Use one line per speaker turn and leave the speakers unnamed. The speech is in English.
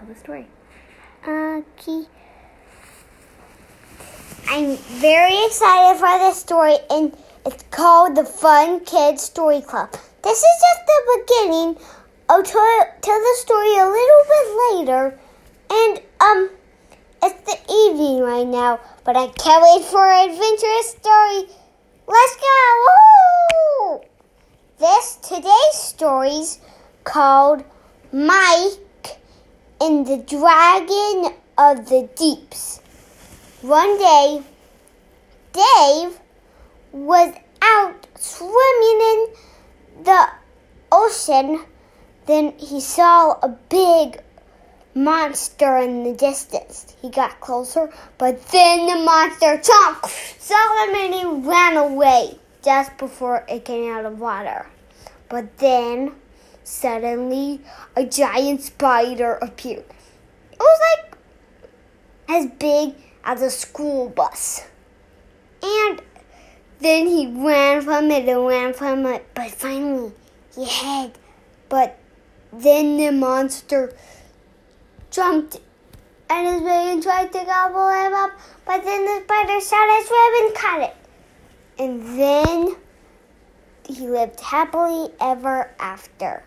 tell the story.
Okay. I'm very excited for this story, and it's called the Fun Kids Story Club. This is just the beginning. I'll tell, tell the story a little bit later, and um, it's the evening right now, but I can't wait for an adventurous story. Let's go! Woo! This today's story's called Mike and the Dragon of the Deeps. One day, Dave was out swimming in the ocean. Then he saw a big monster in the distance. He got closer, but then the monster chomped, saw him, and he ran away just before it came out of water. But then suddenly a giant spider appeared. It was like as big as a school bus. And then he ran from it and ran from it, but finally he hid. But then the monster jumped at his and tried to gobble him up, but then the spider shot his web and caught it. And then he lived happily ever after.